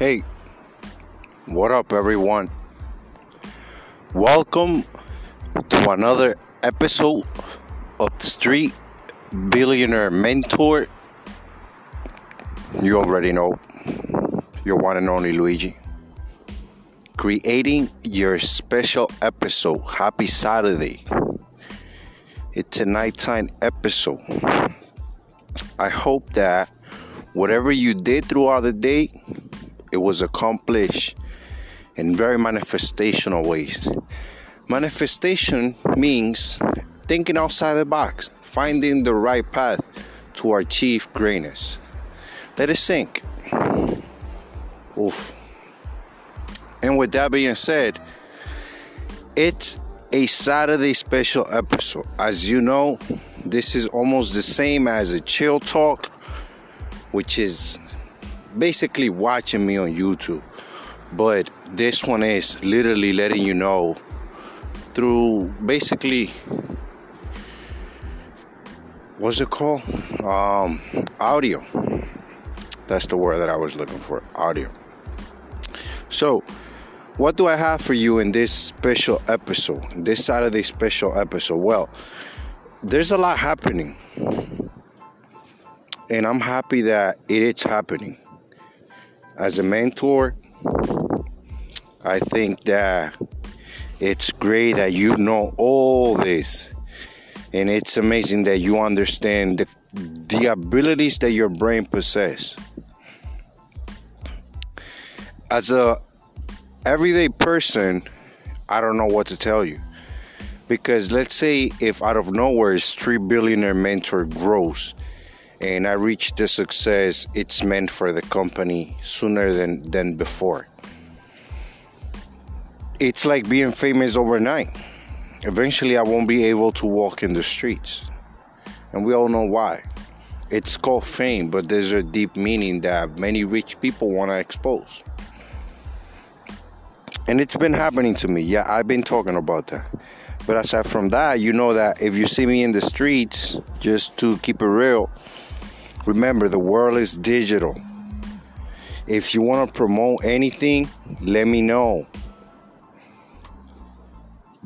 Hey, what up, everyone? Welcome to another episode of the Street Billionaire Mentor. You already know your one and only Luigi. Creating your special episode. Happy Saturday. It's a nighttime episode. I hope that whatever you did throughout the day, it was accomplished in very manifestational ways. Manifestation means thinking outside the box, finding the right path to achieve greatness. Let it sink. Oof. And with that being said, it's a Saturday special episode. As you know, this is almost the same as a chill talk, which is basically watching me on YouTube. But this one is literally letting you know through basically what's it called? Um, audio. That's the word that I was looking for audio. So, what do I have for you in this special episode, this Saturday special episode? Well, there's a lot happening, and I'm happy that it is happening as a mentor, I think that it's great that you know all this. And it's amazing that you understand the, the abilities that your brain possesses. As a everyday person, I don't know what to tell you. Because let's say if out of nowhere Street Billionaire Mentor grows and I reached the success it's meant for the company sooner than, than before. It's like being famous overnight. Eventually, I won't be able to walk in the streets. And we all know why. It's called fame, but there's a deep meaning that many rich people want to expose. And it's been happening to me. Yeah, I've been talking about that. But aside from that, you know that if you see me in the streets, just to keep it real, Remember, the world is digital. If you want to promote anything, let me know.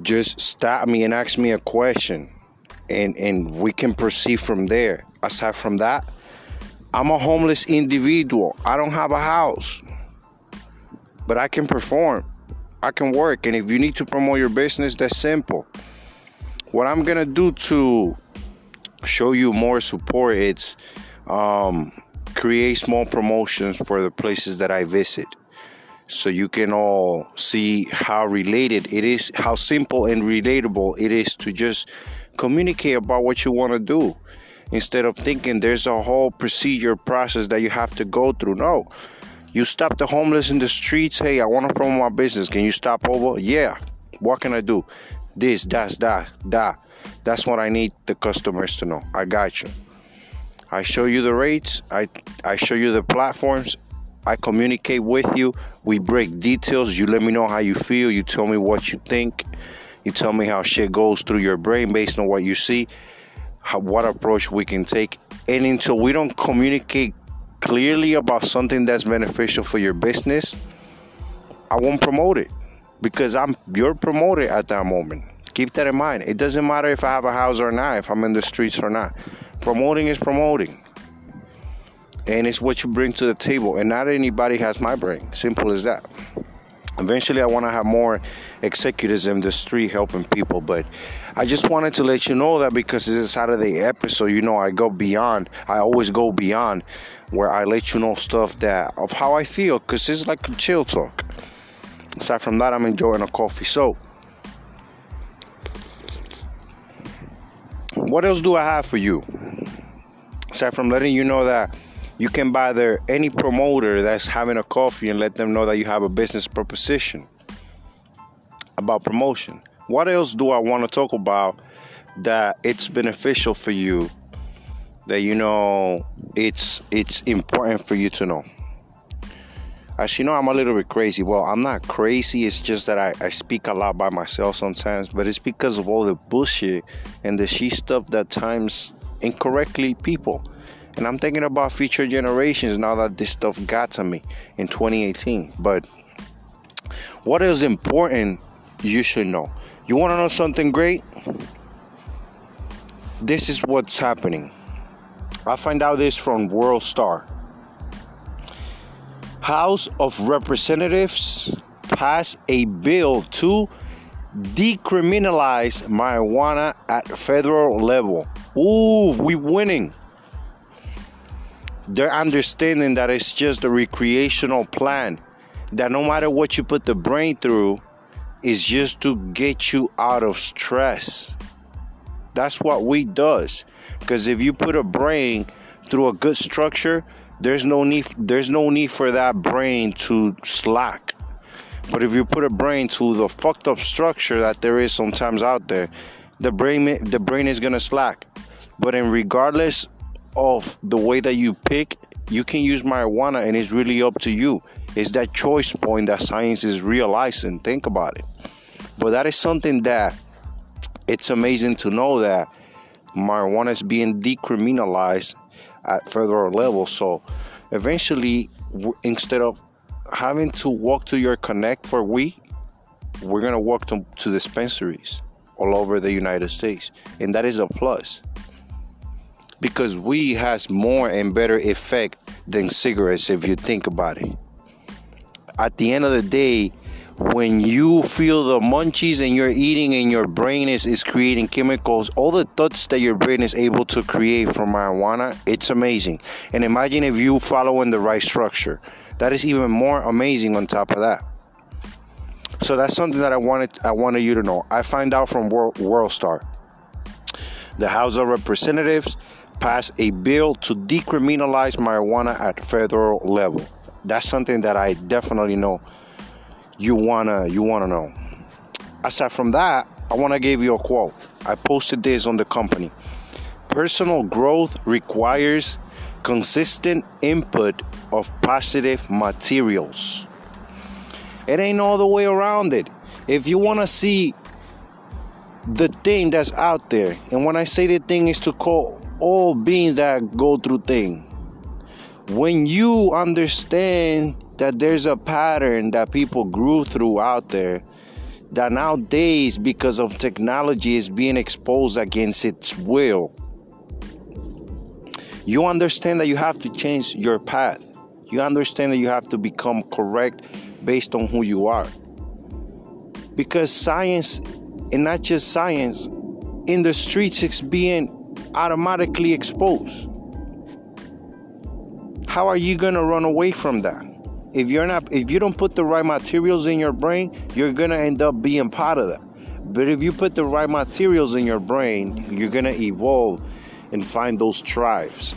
Just stop me and ask me a question, and, and we can proceed from there. Aside from that, I'm a homeless individual. I don't have a house, but I can perform. I can work. And if you need to promote your business, that's simple. What I'm gonna do to show you more support, it's um, create small promotions for the places that I visit so you can all see how related it is, how simple and relatable it is to just communicate about what you want to do instead of thinking there's a whole procedure process that you have to go through. No. You stop the homeless in the streets. Hey, I want to promote my business. Can you stop over? Yeah. What can I do? This, that's, that, that. That's what I need the customers to know. I got you. I show you the rates, I, I show you the platforms, I communicate with you, we break details, you let me know how you feel, you tell me what you think, you tell me how shit goes through your brain based on what you see, how, what approach we can take. And until we don't communicate clearly about something that's beneficial for your business, I won't promote it because I'm your promoter at that moment. Keep that in mind. It doesn't matter if I have a house or not, if I'm in the streets or not. Promoting is promoting. And it's what you bring to the table. And not anybody has my brain. Simple as that. Eventually, I want to have more executives in the street helping people. But I just wanted to let you know that because it's a Saturday episode, you know, I go beyond. I always go beyond where I let you know stuff that of how I feel because it's like a chill talk. Aside from that, I'm enjoying a coffee. So, what else do I have for you? aside from letting you know that you can buy there any promoter that's having a coffee and let them know that you have a business proposition about promotion. What else do I want to talk about that it's beneficial for you that you know it's it's important for you to know? As you know, I'm a little bit crazy. Well, I'm not crazy. It's just that I, I speak a lot by myself sometimes, but it's because of all the bullshit and the she stuff that times incorrectly people. And I'm thinking about future generations now that this stuff got to me in 2018. But what is important, you should know. You want to know something great? This is what's happening. I find out this from World Star. House of Representatives passed a bill to decriminalize marijuana at federal level. Ooh, we winning. They're understanding that it's just a recreational plan. That no matter what you put the brain through, is just to get you out of stress. That's what weed does. Because if you put a brain through a good structure, there's no need there's no need for that brain to slack. But if you put a brain to the fucked up structure that there is sometimes out there, the brain the brain is gonna slack. But in regardless of the way that you pick, you can use marijuana and it's really up to you. It's that choice point that science is realizing. Think about it. But that is something that it's amazing to know that marijuana is being decriminalized at federal level. So eventually, instead of having to walk to your connect for weed, we're gonna walk to, dispensaries all over the United States, and that is a plus because weed has more and better effect than cigarettes if you think about it. At the end of the day, when you feel the munchies and you're eating and your brain is, is creating chemicals, all the thoughts that your brain is able to create from marijuana, it's amazing. And imagine if you follow in the right structure. That is even more amazing on top of that. So that's something that I wanted I wanted you to know. I find out from World, World Star. The House of Representatives passed a bill to decriminalize marijuana at federal level. That's something that I definitely know you wanna you wanna know. Aside from that, I wanna give you a quote. I posted this on the company. Personal growth requires consistent input of positive materials. It ain't all the way around it. If you wanna see the thing that's out there, and when I say the thing is to call all beings that go through things. When you understand that there's a pattern that people grew through out there that nowadays because of technology is being exposed against its will. You understand that you have to change your path. You understand that you have to become correct based on who you are. Because science and not just science in the streets is being automatically exposed. How are you going to run away from that if you're not if you don't put the right materials in your brain you're gonna end up being part of that. But if you put the right materials in your brain you're gonna evolve and find those tribes.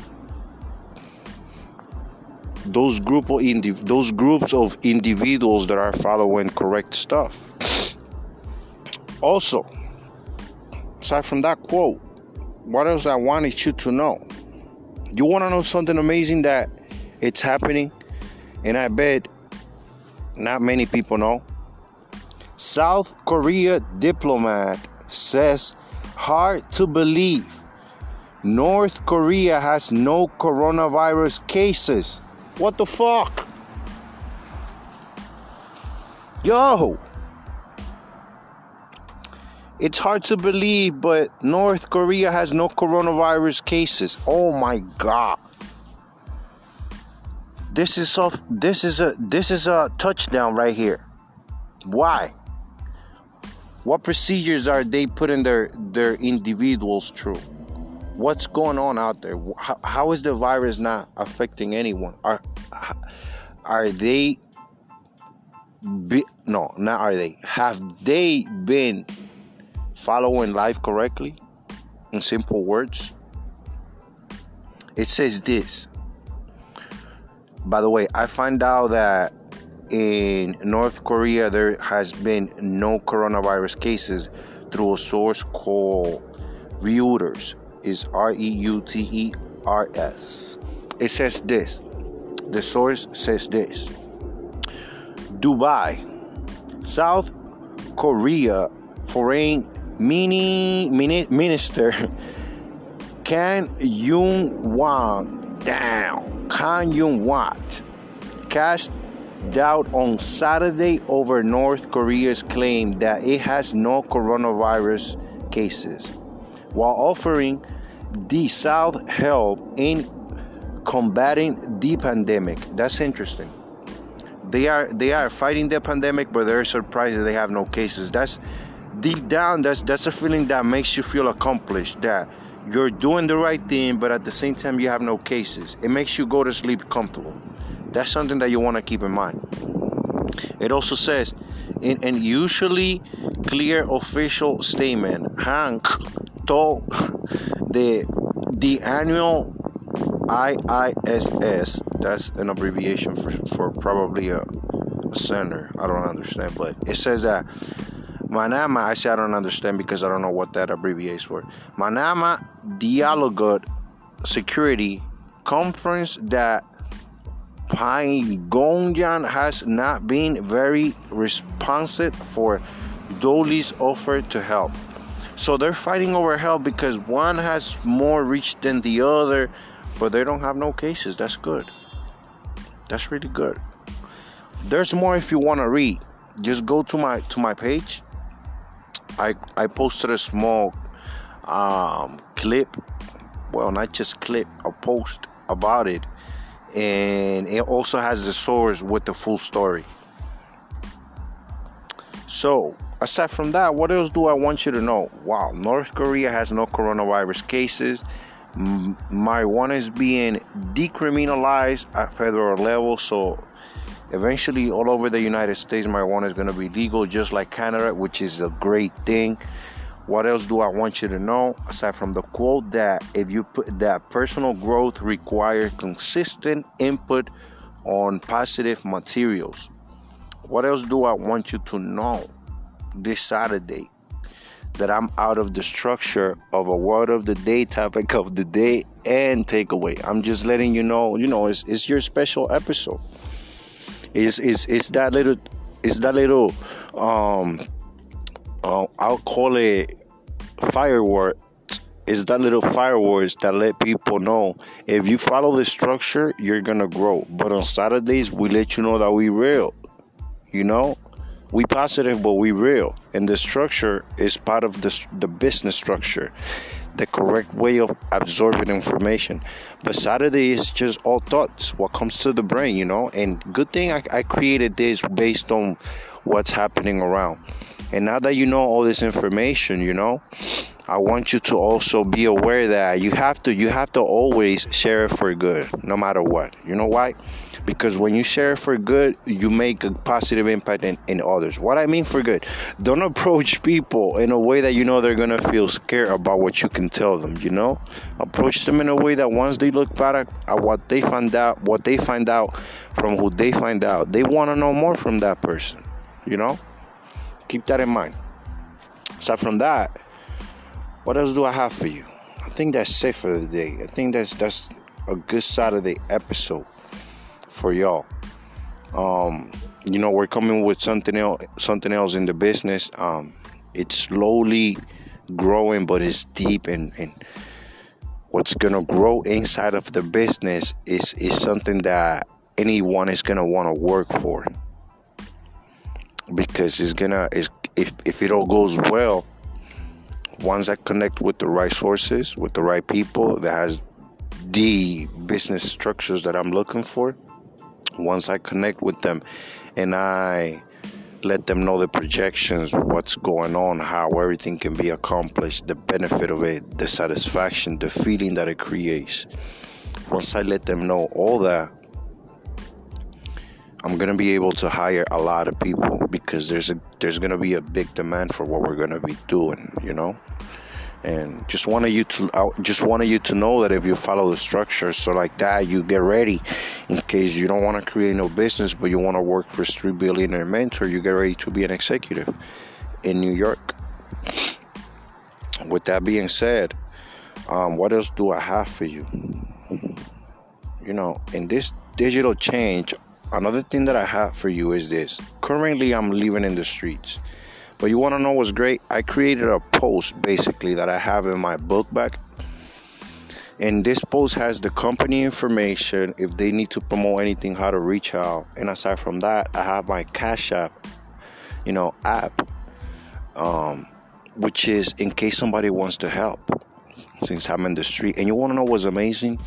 Those group of indiv- those groups of individuals that are following correct stuff. Also aside from that quote what else i wanted you to know? You want to know something amazing that it's happening and I bet not many people know. South Korea diplomat says hard to believe North Korea has no coronavirus cases. What the fuck? Yo! It's hard to believe, but North Korea has no coronavirus cases. Oh my god. This is off. This is a this is a touchdown right here. Why? What procedures are they putting their their individuals through? What's going on out there? How, how is the virus not affecting anyone? Are are they? Be, no, not are they? Have they been following life correctly? In simple words, it says this by the way, I find out that in North Korea there has been no coronavirus cases through a source called Reuters. Is R E U T E R S. It says this. The source says this. Dubai, South Korea foreign mini, mini minister Kang Young Wang down. Kanyun Watt cast doubt on Saturday over North Korea's claim that it has no coronavirus cases, while offering the South help in combating the pandemic. That's interesting. They are they are fighting the pandemic, but they're surprised that they have no cases. That's deep down. That's that's a feeling that makes you feel accomplished. That you're doing the right thing, but at the same time you have no cases. It makes you go to sleep comfortable. That's something that you want to keep in mind. It also says, in an usually clear official statement, Hank told the the annual IISS, that's an abbreviation for, for probably a, a center. I don't understand, but it says that Manama, I say I don't understand because I don't know what that abbreviates for. Manama Dialogue Security Conference that Pyongyang has not been very responsive for Doli's offer to help. So they're fighting over help because one has more reach than the other, but they don't have no cases. That's good. That's really good. There's more if you want to read. Just go to my to my page I I posted a small um, clip, well, not just clip, a post about it, and it also has the source with the full story. So, aside from that, what else do I want you to know? Wow, North Korea has no coronavirus cases. Marijuana is being decriminalized at federal level, so Eventually, all over the United States, marijuana is going to be legal, just like Canada, which is a great thing. What else do I want you to know aside from the quote that if you put that personal growth requires consistent input on positive materials? What else do I want you to know this Saturday? That I'm out of the structure of a word of the day, topic of the day, and takeaway. I'm just letting you know, you know, it's, it's your special episode is is is that little is that little um uh, I'll call it firework is that little fireworks that let people know if you follow the structure you're gonna grow. But on saturdays we let you know that we real you know? We positive but we real. And the structure is part of the, the business structure the correct way of absorbing information. But Saturday is just all thoughts, what comes to the brain, you know. And good thing I, I created this based on what's happening around. And now that you know all this information, you know, I want you to also be aware that you have to you have to always share it for good, no matter what. You know why? Because when you share for good you make a positive impact in, in others. What i mean for good don't approach people in a way that you know they're gonna feel scared about what you can tell them you know? Approach them in a way that once they look back at what they find out what they find out from who they find out they want to know more from that person you know? Keep that in mind. Aside from that what else do i have for you? I think that's it for the day. I think that's that's a good saturday episode for y'all. Um, you know, we're coming with something else, something else in the business. Um, it's slowly growing, but it's deep, and, and what's gonna grow inside of the business is is something that anyone is gonna want to work for because it's gonna if if it all goes well once I connect with the right sources, with the right people that has the business structures that I'm looking for, once I connect with them and I let them know the projections, what's going on, how everything can be accomplished, the benefit of it, the satisfaction, the feeling that it creates. Once I let them know all that, I'm gonna be able to hire a lot of people because there's a there's gonna be a big demand for what we're gonna be doing, you know and just wanted you to I just wanted you to know that if you follow the structure so like that you get ready. In case you don't want to create no business but you want to work for street billionaire mentor you get ready to be an executive in new york. With that being said um, what else do i have for you? You know in this digital change another thing that i have for you is this. Currently i'm living in the streets but you want to know what's great? I created a post basically that I have in my book back. And this post has the company information if they need to promote anything, how to reach out. And aside from that, I have my Cash App, you know, app, um, which is in case somebody wants to help. Since I'm in the street, and you want to know what's amazing?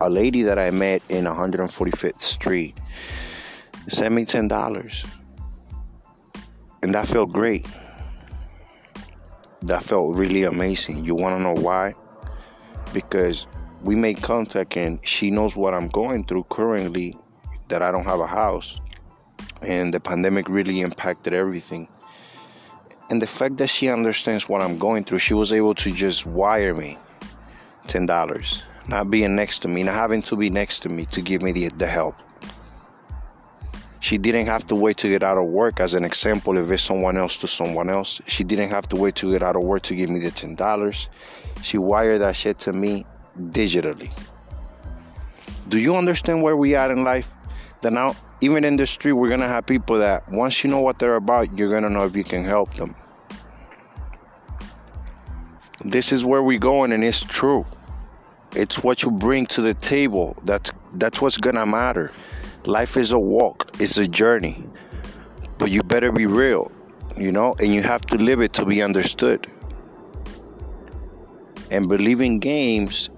A lady that I met in 145th Street sent me ten dollars, and that felt great. That felt really amazing. You want to know why? because we made contact and she knows what I'm going through currently that I don't have a house and the pandemic really impacted everything. And the fact that she understands what I'm going through, she was able to just wire me $10, not being next to me, not having to be next to me to give me the, the help. She didn't have to wait to get out of work, as an example, if it's someone else to someone else. She didn't have to wait to get out of work to give me the $10. She wired that shit to me digitally. Do you understand where we are in life? That now, even in the street, we're gonna have people that once you know what they're about, you're gonna know if you can help them. This is where we're going, and it's true. It's what you bring to the table. That's that's what's gonna matter. Life is a walk. It's a journey. But you better be real, you know, and you have to live it to be understood and believing games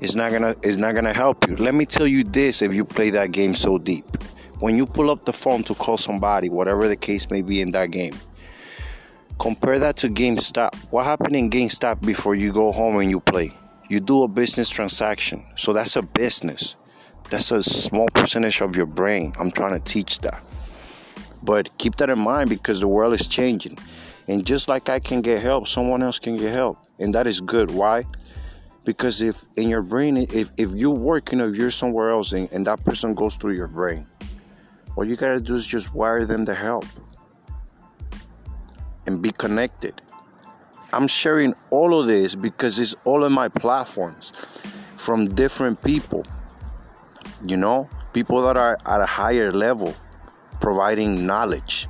is not gonna is not gonna help you. Let me tell you this: if you play that game so deep, when you pull up the phone to call somebody, whatever the case may be in that game, compare that to GameStop. What happened in GameStop before you go home and you play? You do a business transaction, so that's a business. That's a small percentage of your brain. I'm trying to teach that. But keep that in mind because the world is changing. And just like I can get help, someone else can get help. And that is good. Why? Because if in your brain, if, if you work, you know, if you're somewhere else and, and that person goes through your brain, what you gotta do is just wire them the help and be connected. I'm sharing all of this because it's all in my platforms from different people, you know, people that are at a higher level providing knowledge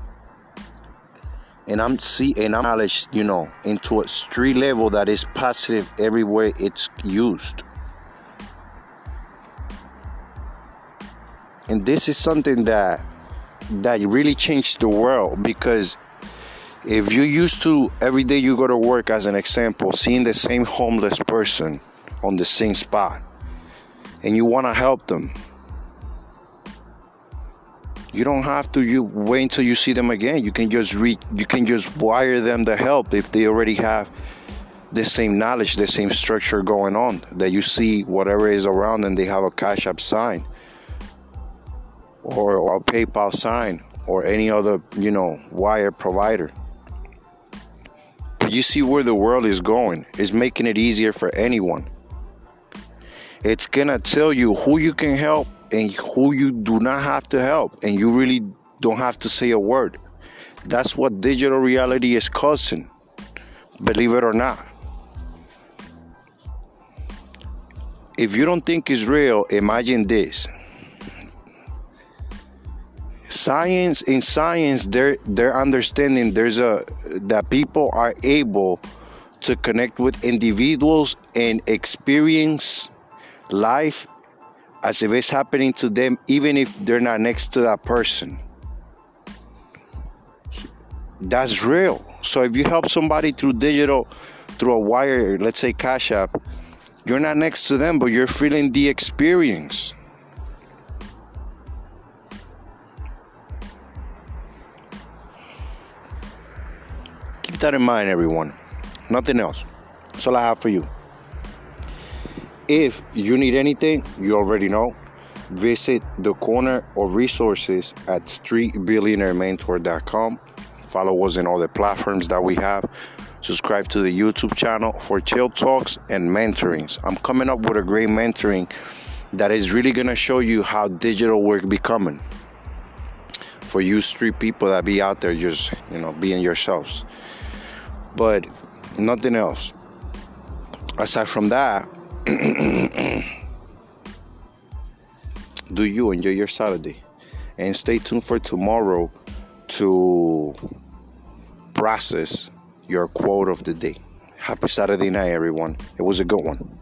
and I'm see and I'm knowledge, you know, into a street level that is positive everywhere it's used. And this is something that that really changed the world because if you used to every day you go to work as an example, seeing the same homeless person on the same spot and you want to help them. You don't have to you wait until you see them again. You can just read you can just wire them the help if they already have the same knowledge the same structure going on that you see whatever is around and they have a cash app sign or a paypal sign or any other you know wire provider. But you see where the world is going. It's making it easier for anyone it's gonna tell you who you can help and who you do not have to help and you really don't have to say a word. That's what digital reality is causing, believe it or not. If you don't think it's real, imagine this. Science in science, they're they're understanding there's a that people are able to connect with individuals and experience life as if it's happening to them, even if they're not next to that person. That's real. So if you help somebody through digital, through a wire, let's say Cash App, you're not next to them, but you're feeling the experience. Keep that in mind, everyone. Nothing else. That's all I have for you. If you need anything, you already know. Visit the corner of resources at streetbillionairementor.com. Follow us in all the platforms that we have. Subscribe to the YouTube channel for chill talks and mentorings. I'm coming up with a great mentoring that is really going to show you how digital work becoming for you street people that be out there just, you know, being yourselves. But nothing else. Aside from that, do you enjoy your Saturday and stay tuned for tomorrow to process your quote of the day. Happy Saturday night, everyone. It was a good one.